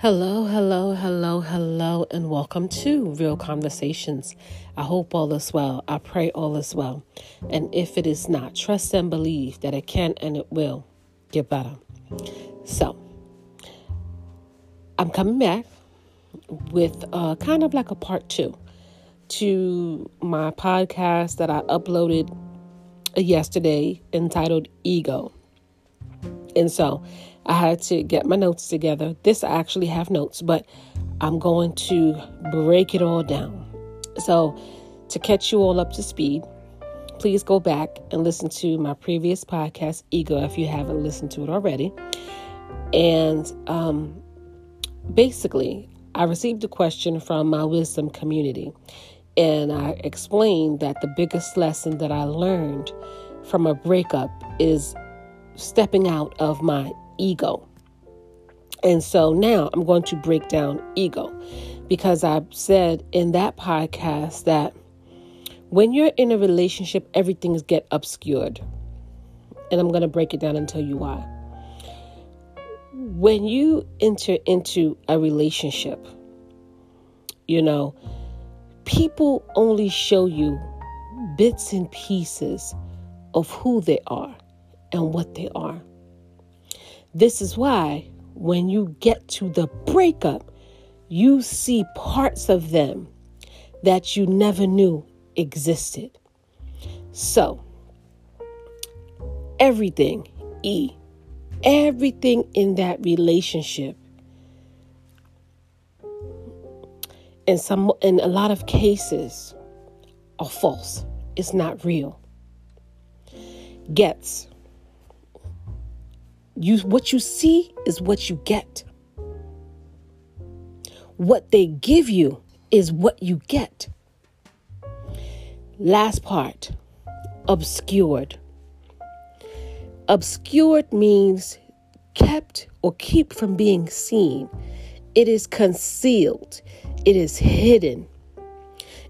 Hello, hello, hello, hello, and welcome to Real Conversations. I hope all is well. I pray all is well. And if it is not, trust and believe that it can and it will get better. So, I'm coming back with uh, kind of like a part two to my podcast that I uploaded yesterday entitled Ego. And so, I had to get my notes together. This I actually have notes, but I'm going to break it all down. So, to catch you all up to speed, please go back and listen to my previous podcast, Ego, if you haven't listened to it already. And um, basically, I received a question from my wisdom community, and I explained that the biggest lesson that I learned from a breakup is stepping out of my ego. And so now I'm going to break down ego because I said in that podcast that when you're in a relationship, everything's get obscured. And I'm going to break it down and tell you why. When you enter into a relationship, you know, people only show you bits and pieces of who they are and what they are. This is why when you get to the breakup, you see parts of them that you never knew existed. So, everything, E, everything in that relationship, in some in a lot of cases, are false. It's not real. Gets you what you see is what you get. What they give you is what you get. Last part, obscured. Obscured means kept or keep from being seen. It is concealed. It is hidden.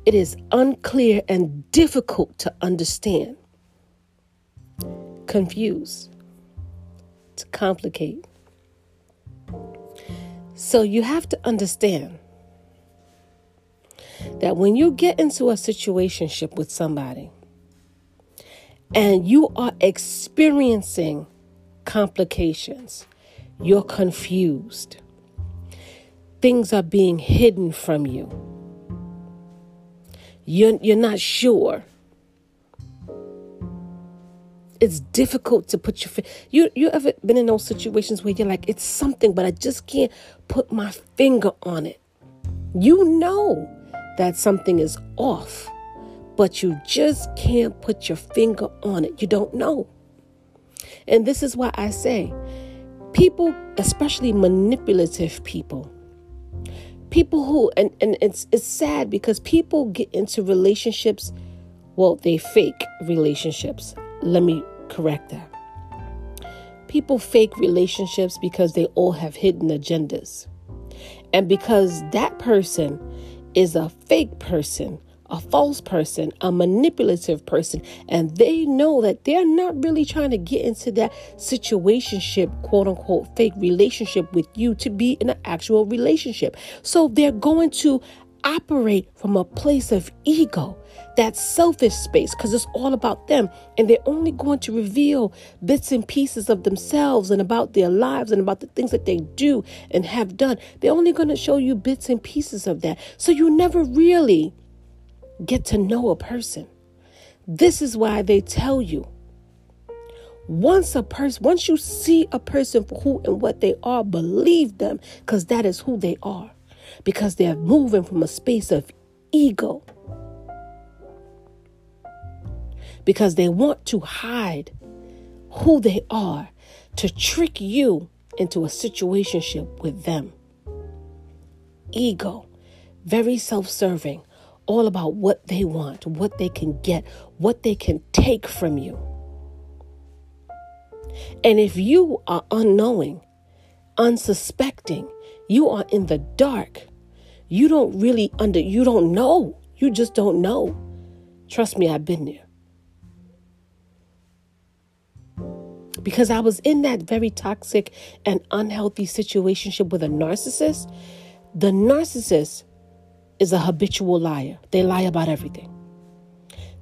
It is unclear and difficult to understand. Confused to complicate. So you have to understand that when you get into a situationship with somebody and you are experiencing complications, you're confused. Things are being hidden from you. You're, you're not sure it's difficult to put your finger. you you ever been in those situations where you're like it's something but I just can't put my finger on it. You know that something is off, but you just can't put your finger on it. You don't know. And this is why I say people, especially manipulative people, people who and, and it's it's sad because people get into relationships well they fake relationships let me correct that. People fake relationships because they all have hidden agendas. And because that person is a fake person, a false person, a manipulative person, and they know that they're not really trying to get into that situationship, quote unquote, fake relationship with you to be in an actual relationship. So they're going to operate from a place of ego, that selfish space, because it's all about them. And they're only going to reveal bits and pieces of themselves and about their lives and about the things that they do and have done. They're only going to show you bits and pieces of that. So you never really get to know a person. This is why they tell you. Once a person, once you see a person for who and what they are, believe them because that is who they are because they're moving from a space of ego. Because they want to hide who they are to trick you into a situationship with them. Ego, very self serving, all about what they want, what they can get, what they can take from you. And if you are unknowing, unsuspecting, you are in the dark, you don't really under you don't know. You just don't know. Trust me, I've been there. because I was in that very toxic and unhealthy situationship with a narcissist. The narcissist is a habitual liar. They lie about everything.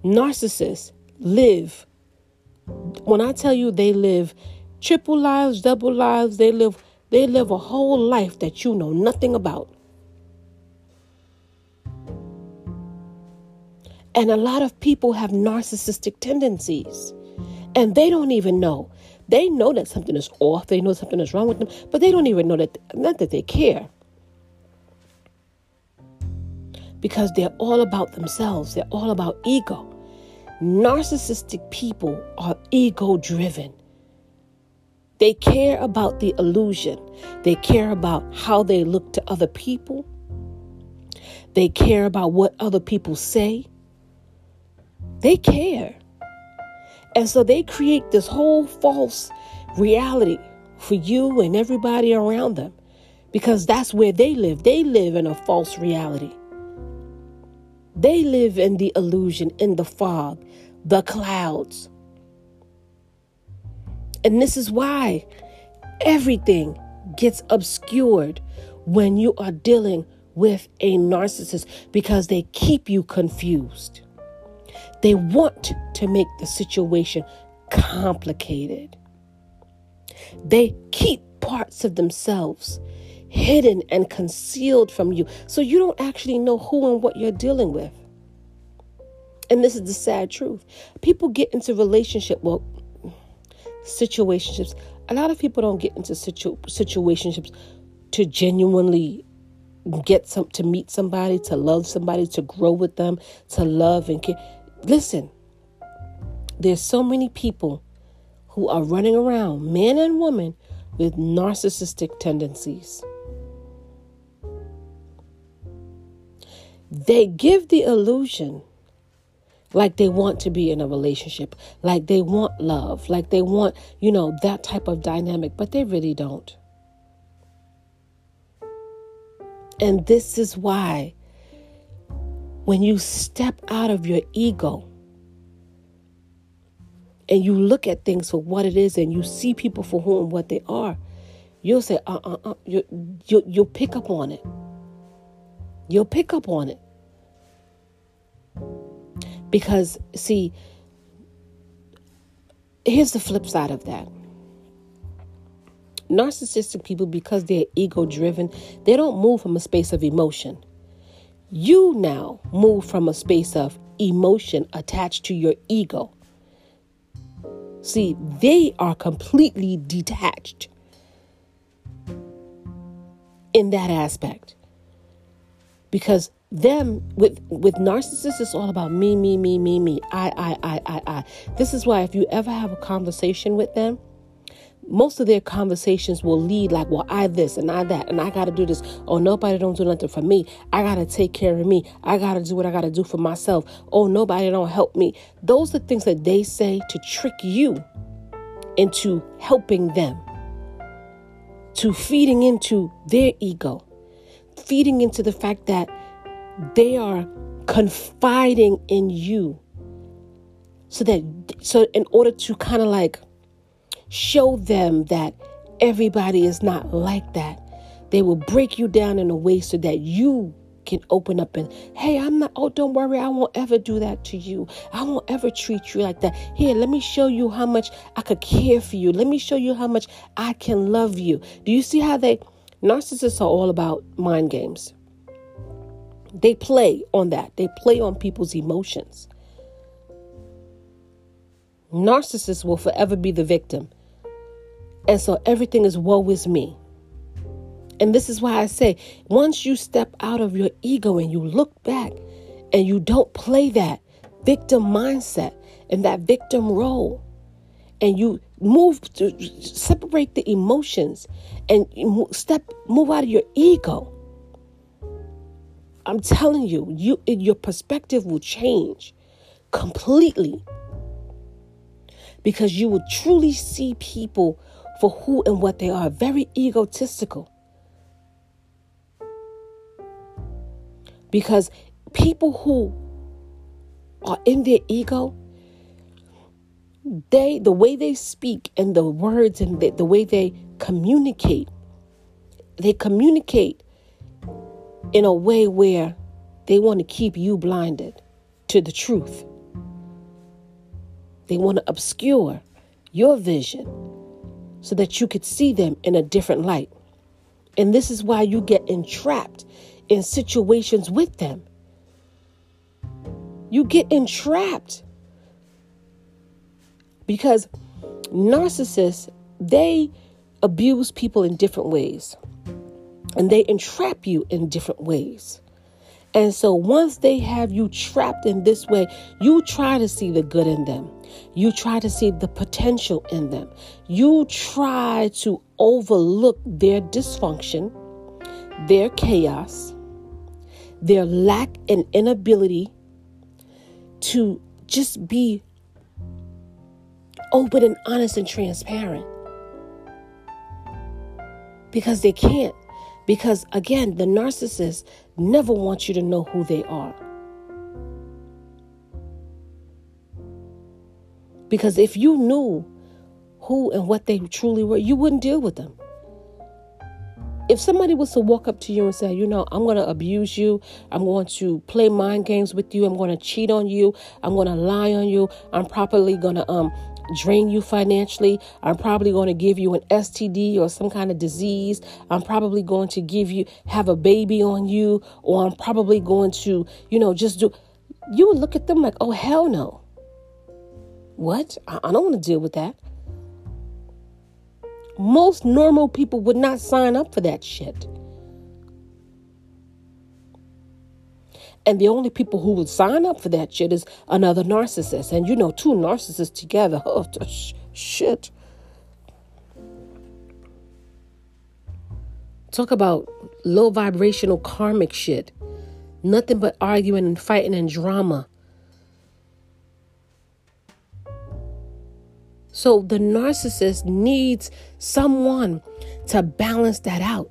Narcissists live, when I tell you they live triple lives, double lives, they live they live a whole life that you know nothing about. And a lot of people have narcissistic tendencies and they don't even know. They know that something is off, they know something is wrong with them, but they don't even know that, not that they care. Because they're all about themselves, they're all about ego. Narcissistic people are ego driven. They care about the illusion. They care about how they look to other people. They care about what other people say. They care. And so they create this whole false reality for you and everybody around them because that's where they live. They live in a false reality. They live in the illusion, in the fog, the clouds. And this is why everything gets obscured when you are dealing with a narcissist because they keep you confused. They want to make the situation complicated. They keep parts of themselves hidden and concealed from you so you don't actually know who and what you're dealing with. And this is the sad truth. People get into relationship, well, situationships. A lot of people don't get into situ- situationships to genuinely get some to meet somebody, to love somebody, to grow with them, to love and care. Listen, there's so many people who are running around, men and women, with narcissistic tendencies. They give the illusion like they want to be in a relationship, like they want love, like they want, you know, that type of dynamic, but they really don't. And this is why when you step out of your ego and you look at things for what it is and you see people for who and what they are, you'll say, uh uh uh, you, you, you'll pick up on it. You'll pick up on it. Because, see, here's the flip side of that. Narcissistic people, because they're ego driven, they don't move from a space of emotion. You now move from a space of emotion attached to your ego. See, they are completely detached in that aspect. Because them with with narcissists it's all about me me me me me I, I i i i this is why if you ever have a conversation with them most of their conversations will lead like, well, I this and I that, and I got to do this. Oh, nobody don't do nothing for me. I got to take care of me. I got to do what I got to do for myself. Oh, nobody don't help me. Those are things that they say to trick you into helping them, to feeding into their ego, feeding into the fact that they are confiding in you. So that, so in order to kind of like Show them that everybody is not like that. They will break you down in a way so that you can open up and, hey, I'm not, oh, don't worry, I won't ever do that to you. I won't ever treat you like that. Here, let me show you how much I could care for you. Let me show you how much I can love you. Do you see how they, narcissists are all about mind games? They play on that, they play on people's emotions. Narcissists will forever be the victim. And so everything is woe is me. And this is why I say, once you step out of your ego and you look back and you don't play that victim mindset and that victim role, and you move to separate the emotions and step move out of your ego. I'm telling you, you your perspective will change completely because you will truly see people for who and what they are, very egotistical. Because people who are in their ego, they the way they speak and the words and the, the way they communicate they communicate in a way where they want to keep you blinded to the truth. They want to obscure your vision so that you could see them in a different light and this is why you get entrapped in situations with them you get entrapped because narcissists, they abuse people in different ways and they entrap you in different ways. And so once they have you trapped in this way, you try to see the good in them. You try to see the potential in them. You try to overlook their dysfunction, their chaos, their lack and inability to just be open and honest and transparent. Because they can't. Because again, the narcissist never wants you to know who they are. Because if you knew who and what they truly were, you wouldn't deal with them. If somebody was to walk up to you and say, you know, I'm going to abuse you, I'm going to play mind games with you, I'm going to cheat on you, I'm going to lie on you, I'm probably going to um drain you financially. I'm probably going to give you an STD or some kind of disease. I'm probably going to give you, have a baby on you, or I'm probably going to, you know, just do. You would look at them like, oh, hell no. What? I, I don't want to deal with that. Most normal people would not sign up for that shit. And the only people who would sign up for that shit is another narcissist. And you know, two narcissists together, oh, shit. Talk about low vibrational karmic shit. Nothing but arguing and fighting and drama. So the narcissist needs someone to balance that out.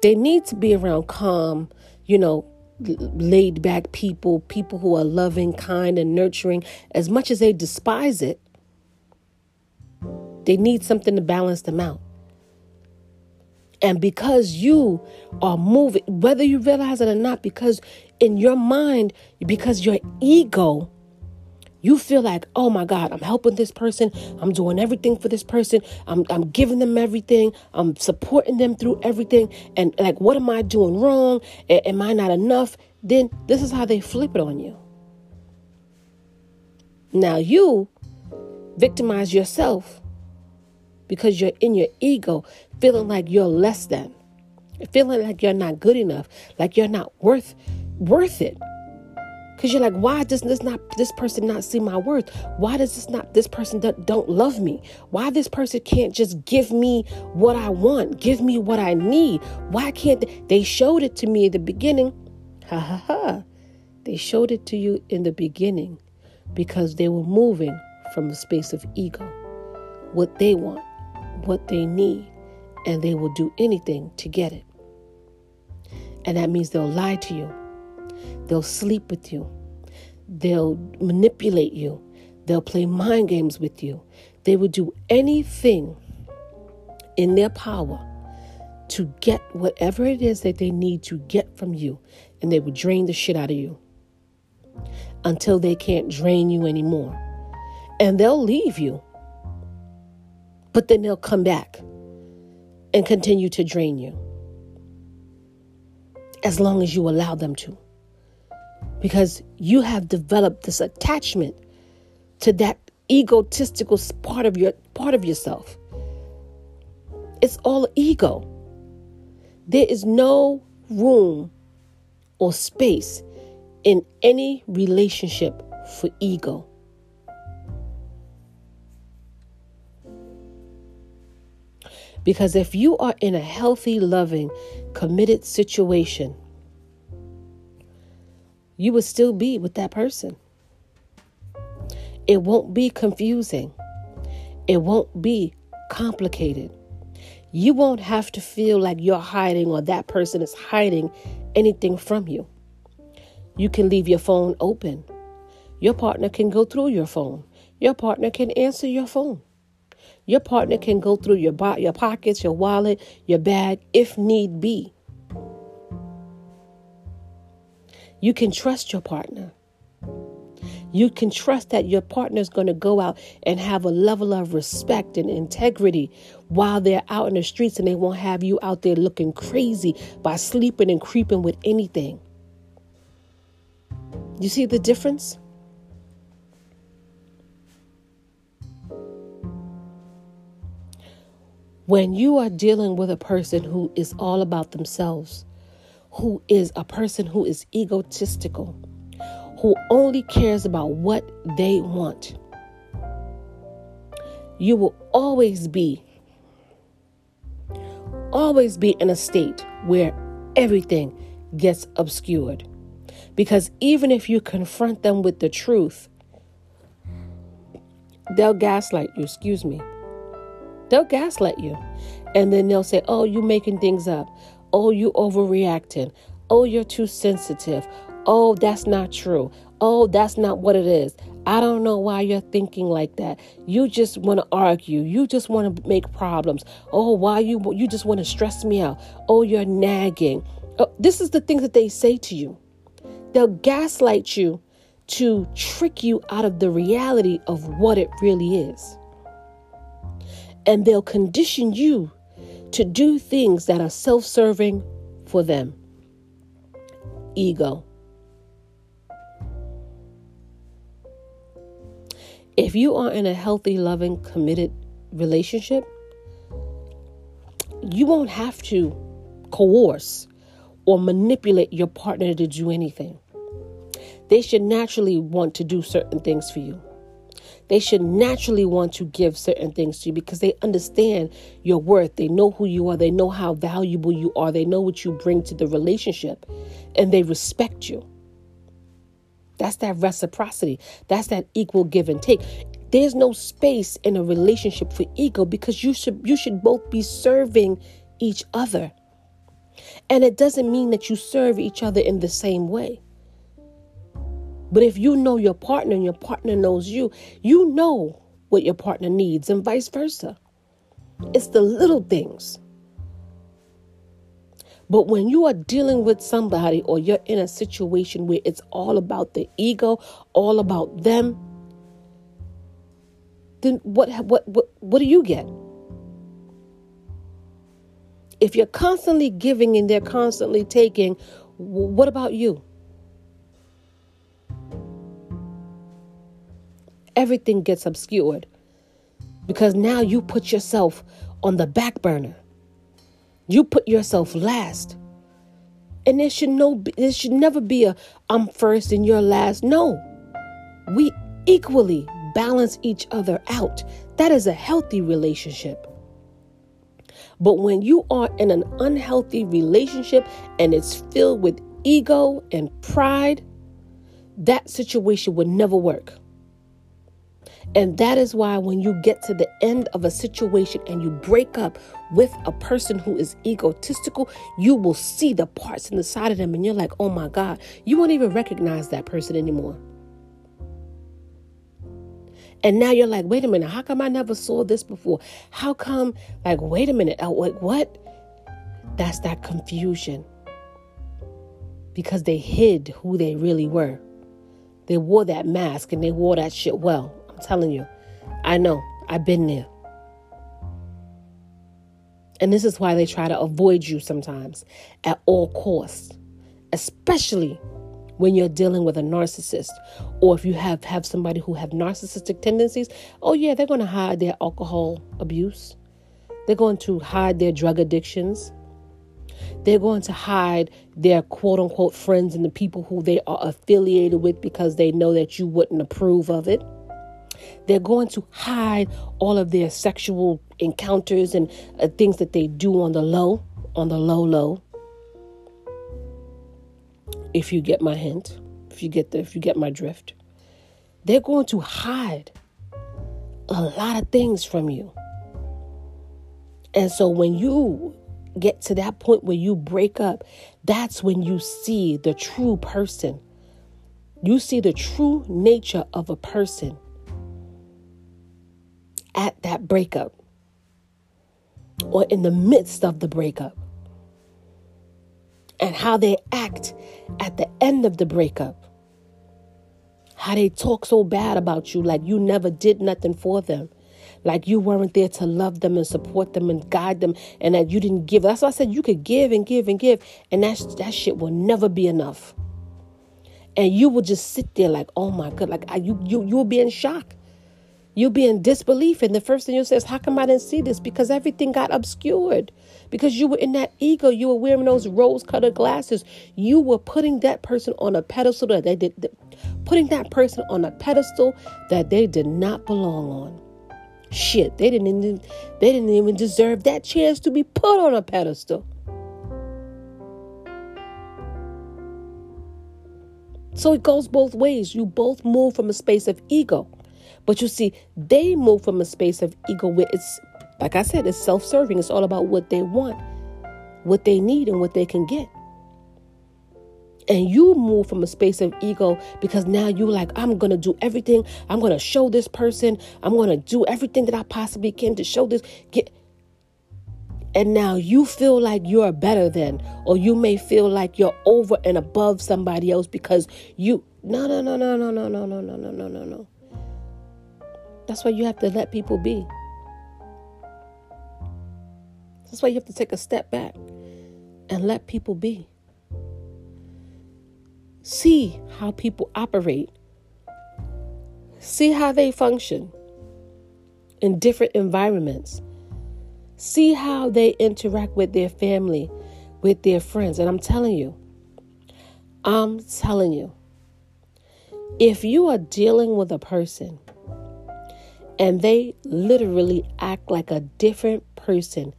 They need to be around calm, you know, laid back people, people who are loving, kind, and nurturing. As much as they despise it, they need something to balance them out. And because you are moving, whether you realize it or not, because in your mind, because your ego you feel like, oh my God, I'm helping this person. I'm doing everything for this person. I'm, I'm giving them everything. I'm supporting them through everything. And like, what am I doing wrong? A- am I not enough? Then this is how they flip it on you. Now you victimize yourself because you're in your ego, feeling like you're less than, feeling like you're not good enough, like you're not worth worth it. Because you're like, why does this not this person not see my worth? Why does this not this person don't, don't love me? Why this person can't just give me what I want, give me what I need? Why can't they, they showed it to me in the beginning? Ha ha ha. They showed it to you in the beginning because they were moving from a space of ego. What they want, what they need, and they will do anything to get it. And that means they'll lie to you They'll sleep with you. They'll manipulate you. They'll play mind games with you. They will do anything in their power to get whatever it is that they need to get from you. And they will drain the shit out of you until they can't drain you anymore. And they'll leave you. But then they'll come back and continue to drain you as long as you allow them to because you have developed this attachment to that egotistical part of your part of yourself. It's all ego. There is no room or space in any relationship for ego. Because if you are in a healthy, loving, committed situation, you will still be with that person. It won't be confusing. It won't be complicated. You won't have to feel like you're hiding or that person is hiding anything from you. You can leave your phone open. Your partner can go through your phone. Your partner can answer your phone. Your partner can go through your bo- your pockets, your wallet, your bag if need be. You can trust your partner. You can trust that your partner is going to go out and have a level of respect and integrity while they're out in the streets and they won't have you out there looking crazy by sleeping and creeping with anything. You see the difference? When you are dealing with a person who is all about themselves, who is a person who is egotistical, who only cares about what they want, you will always be always be in a state where everything gets obscured. Because even if you confront them with the truth, they'll gaslight you, excuse me. They'll gaslight you. And then they'll say, oh, you're making things up. Oh, you overreacting. Oh, you're too sensitive. Oh, that's not true. Oh, that's not what it is. I don't know why you're thinking like that. You just want to argue. You just want to make problems. Oh, why you you just want to stress me out. Oh, you're nagging. Oh, this is the things that they say to you. They'll gaslight you to trick you out of the reality of what it really is and they'll condition you to do things that are self serving for them. Ego. If you are in a healthy, loving, committed relationship, you won't have to coerce or manipulate your partner to do anything. They should naturally want to do certain things for you they should naturally want to give certain things to you because they understand your worth. They know who you are. They know how valuable you are. They know what you bring to the relationship and they respect you. That's that reciprocity. That's that equal give and take. There's no space in a relationship for ego because you should you should both be serving each other. And it doesn't mean that you serve each other in the same way. But if you know your partner and your partner knows you, you know what your partner needs and vice versa. It's the little things. But when you are dealing with somebody or you're in a situation where it's all about the ego, all about them, then what what what, what do you get? If you're constantly giving and they're constantly taking, what about you? Everything gets obscured because now you put yourself on the back burner. You put yourself last. And there should no there should never be a I'm first and you're last. No. We equally balance each other out. That is a healthy relationship. But when you are in an unhealthy relationship and it's filled with ego and pride, that situation would never work. And that is why when you get to the end of a situation and you break up with a person who is egotistical, you will see the parts in the side of them and you're like, oh my God, you won't even recognize that person anymore. And now you're like, wait a minute, how come I never saw this before? How come, like, wait a minute, uh, oh, wait, what? That's that confusion. Because they hid who they really were. They wore that mask and they wore that shit well. I'm telling you, I know, I've been there. And this is why they try to avoid you sometimes at all costs, especially when you're dealing with a narcissist or if you have have somebody who have narcissistic tendencies. Oh yeah, they're going to hide their alcohol abuse. They're going to hide their drug addictions. They're going to hide their quote unquote friends and the people who they are affiliated with because they know that you wouldn't approve of it. They're going to hide all of their sexual encounters and uh, things that they do on the low, on the low, low. If you get my hint, if you get the, if you get my drift, they're going to hide a lot of things from you. And so when you get to that point where you break up, that's when you see the true person You see the true nature of a person at that breakup or in the midst of the breakup and how they act at the end of the breakup. How they talk so bad about you, like you never did nothing for them, like you weren't there to love them and support them and guide them, and that you didn't give. That's why I said you could give and give and give, and that that shit will never be enough. And you will just sit there like, oh my god, like you you you'll be in shock. You'll be in disbelief, and the first thing you'll say is, "How come I didn't see this?" Because everything got obscured because you were in that ego. You were wearing those rose colored glasses. You were putting that person on a pedestal that they did, putting that person on a pedestal that they did not belong on. Shit, they didn't even, they didn't even deserve that chance to be put on a pedestal. So it goes both ways. You both move from a space of ego. But you see, they move from a space of ego where it's like I said, it's self serving. It's all about what they want, what they need, and what they can get. And you move from a space of ego because now you're like, I'm going to do everything. I'm going to show this person. I'm going to do everything that I possibly can to show this. Get, and now you feel like you're better than, or you may feel like you're over and above somebody else because you. No, no, no, no, no, no, no, no, no, no, no, no, no. That's why you have to let people be. That's why you have to take a step back and let people be. See how people operate. See how they function in different environments. See how they interact with their family, with their friends. And I'm telling you, I'm telling you, if you are dealing with a person and they literally act like a different person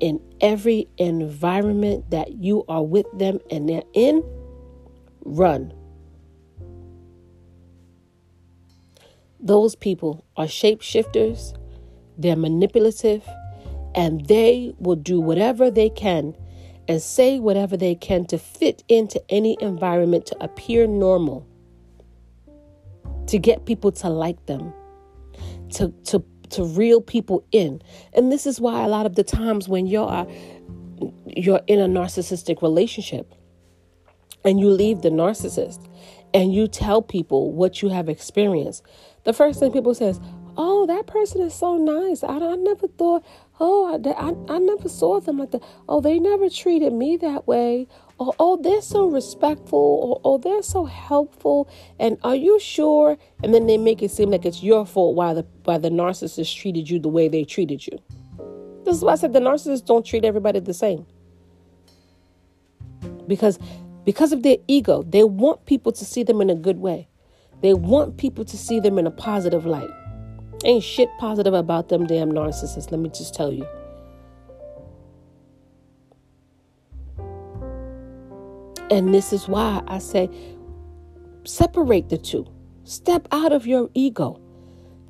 in every environment that you are with them and they're in, run. Those people are shapeshifters, they're manipulative, and they will do whatever they can and say whatever they can to fit into any environment to appear normal, to get people to like them, to, to to reel people in. And this is why a lot of the times when you're uh, you're in a narcissistic relationship and you leave the narcissist and you tell people what you have experienced, the first thing people says, "Oh, that person is so nice. I, I never thought. Oh, I, I, I never saw them like that. Oh, they never treated me that way or oh they're so respectful? Or oh they're so helpful? And are you sure? And then they make it seem like it's your fault why the why the narcissist treated you the way they treated you. This is why i said the narcissists don't treat everybody the same. Because because of their ego they want people to see them in a good way. They want people to see them in a positive light. Ain't shit positive about them damn narcissists let me just tell you And this is why I say separate the two. Step out of your ego.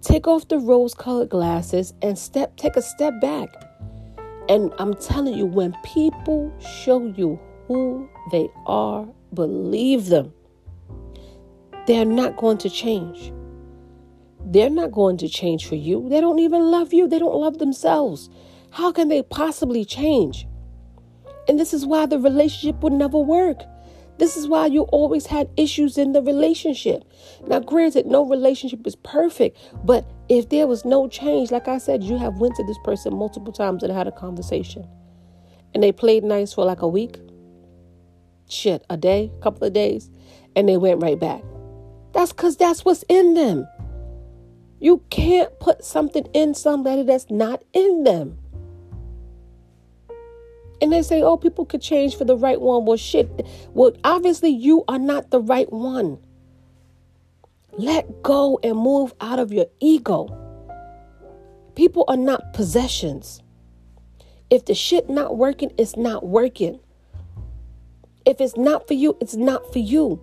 Take off the rose colored glasses and step take a step back. And I'm telling you when people show you who they are, believe them. They're not going to change. They're not going to change for you. They don't even love you. They don't love themselves. How can they possibly change? And this is why the relationship would never work. This is why you always had issues in the relationship. Now, granted, no relationship is perfect, but if there was no change, like I said, you have went to this person multiple times and had a conversation. And they played nice for like a week. Shit, a day, a couple of days, and they went right back. That's because that's what's in them. You can't put something in somebody that's not in them. And they say, oh, people could change for the right one. Well, shit. Well, obviously, you are not the right one. Let go and move out of your ego. People are not possessions. If the shit not working, it's not working. If it's not for you, it's not for you.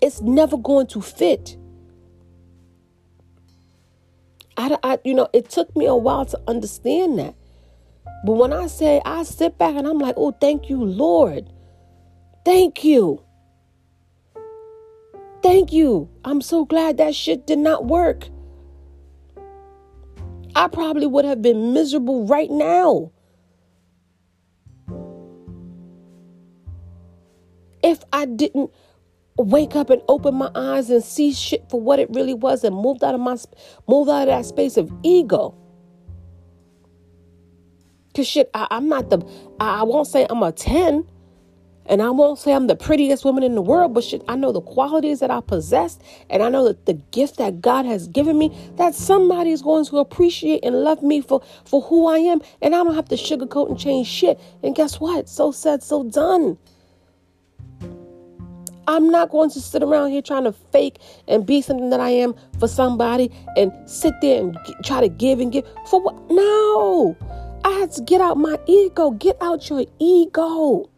It's never going to fit. I, I, you know, it took me a while to understand that. But when I say I sit back and I'm like, oh, thank you, Lord. Thank you. Thank you. I'm so glad that shit did not work. I probably would have been miserable right now. If I didn't wake up and open my eyes and see shit for what it really was and moved out of my moved out of that space of ego. Cause shit, I, am not the I, I won't say I'm a 10. And I won't say I'm the prettiest woman in the world, but shit, I know the qualities that I possess, and I know that the gift that God has given me, that somebody is going to appreciate and love me for, for who I am, and I don't have to sugarcoat and change shit. And guess what? So said, so done. I'm not going to sit around here trying to fake and be something that I am for somebody and sit there and g- try to give and give. For what? No. I had to get out my ego. Get out your ego.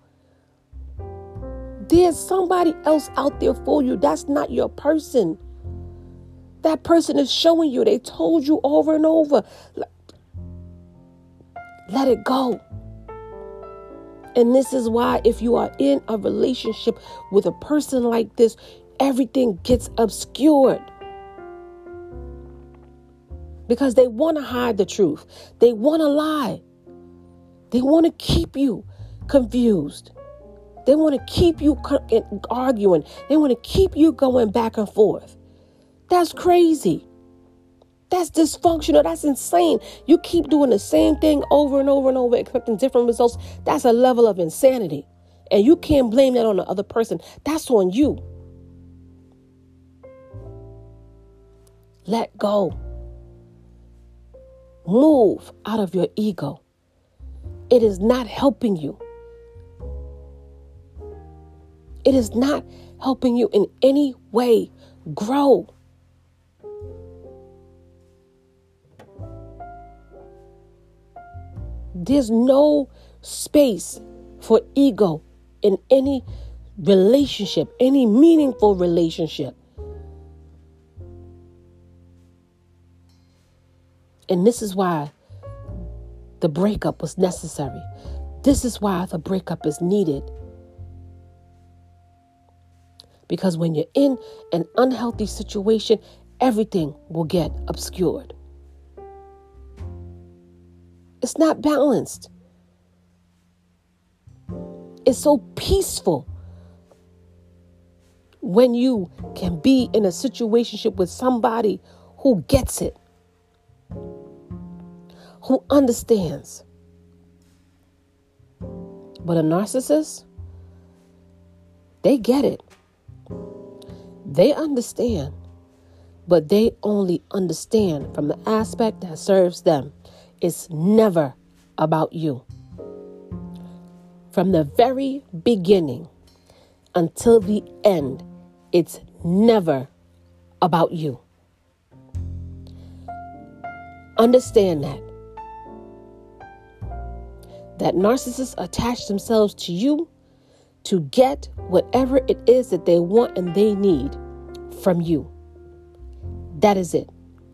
There's somebody else out there for you. That's not your person. That person is showing you. They told you over and over. Let it go. And this is why, if you are in a relationship with a person like this, everything gets obscured. Because they want to hide the truth, they want to lie, they want to keep you confused. They want to keep you arguing. They want to keep you going back and forth. That's crazy. That's dysfunctional. That's insane. You keep doing the same thing over and over and over, expecting different results. That's a level of insanity. And you can't blame that on the other person. That's on you. Let go. Move out of your ego. It is not helping you. It is not helping you in any way grow. There's no space for ego in any relationship, any meaningful relationship. And this is why the breakup was necessary. This is why the breakup is needed. Because when you're in an unhealthy situation, everything will get obscured. It's not balanced. It's so peaceful when you can be in a situation with somebody who gets it, who understands. But a narcissist, they get it. They understand, but they only understand from the aspect that serves them. It's never about you. From the very beginning until the end, it's never about you. Understand that. That narcissists attach themselves to you to get whatever it is that they want and they need from you. That is it.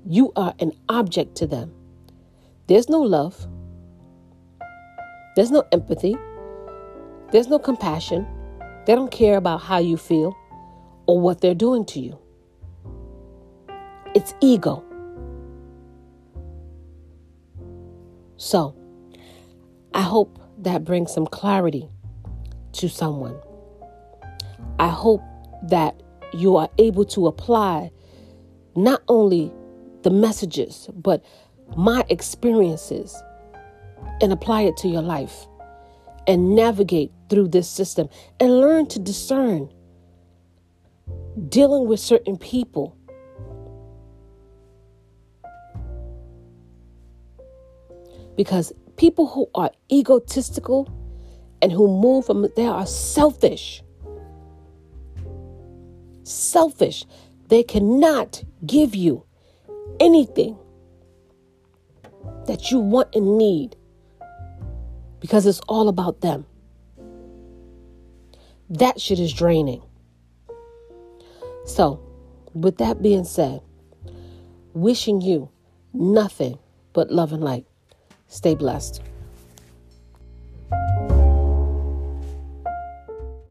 You are an object to them. There's no love. There's no empathy. There's no compassion. They don't care about how you feel or what they're doing to you. It's ego. So, I hope that brings some clarity to someone. I hope that you are able to apply not only the messages, but my experiences and apply it to your life and navigate through this system and learn to discern dealing with certain people. Because people who are egotistical and who move from, they are selfish. Selfish. They cannot give you anything that you want and need because it's all about them. That shit is draining. So, with that being said, wishing you nothing but love and light. Stay blessed.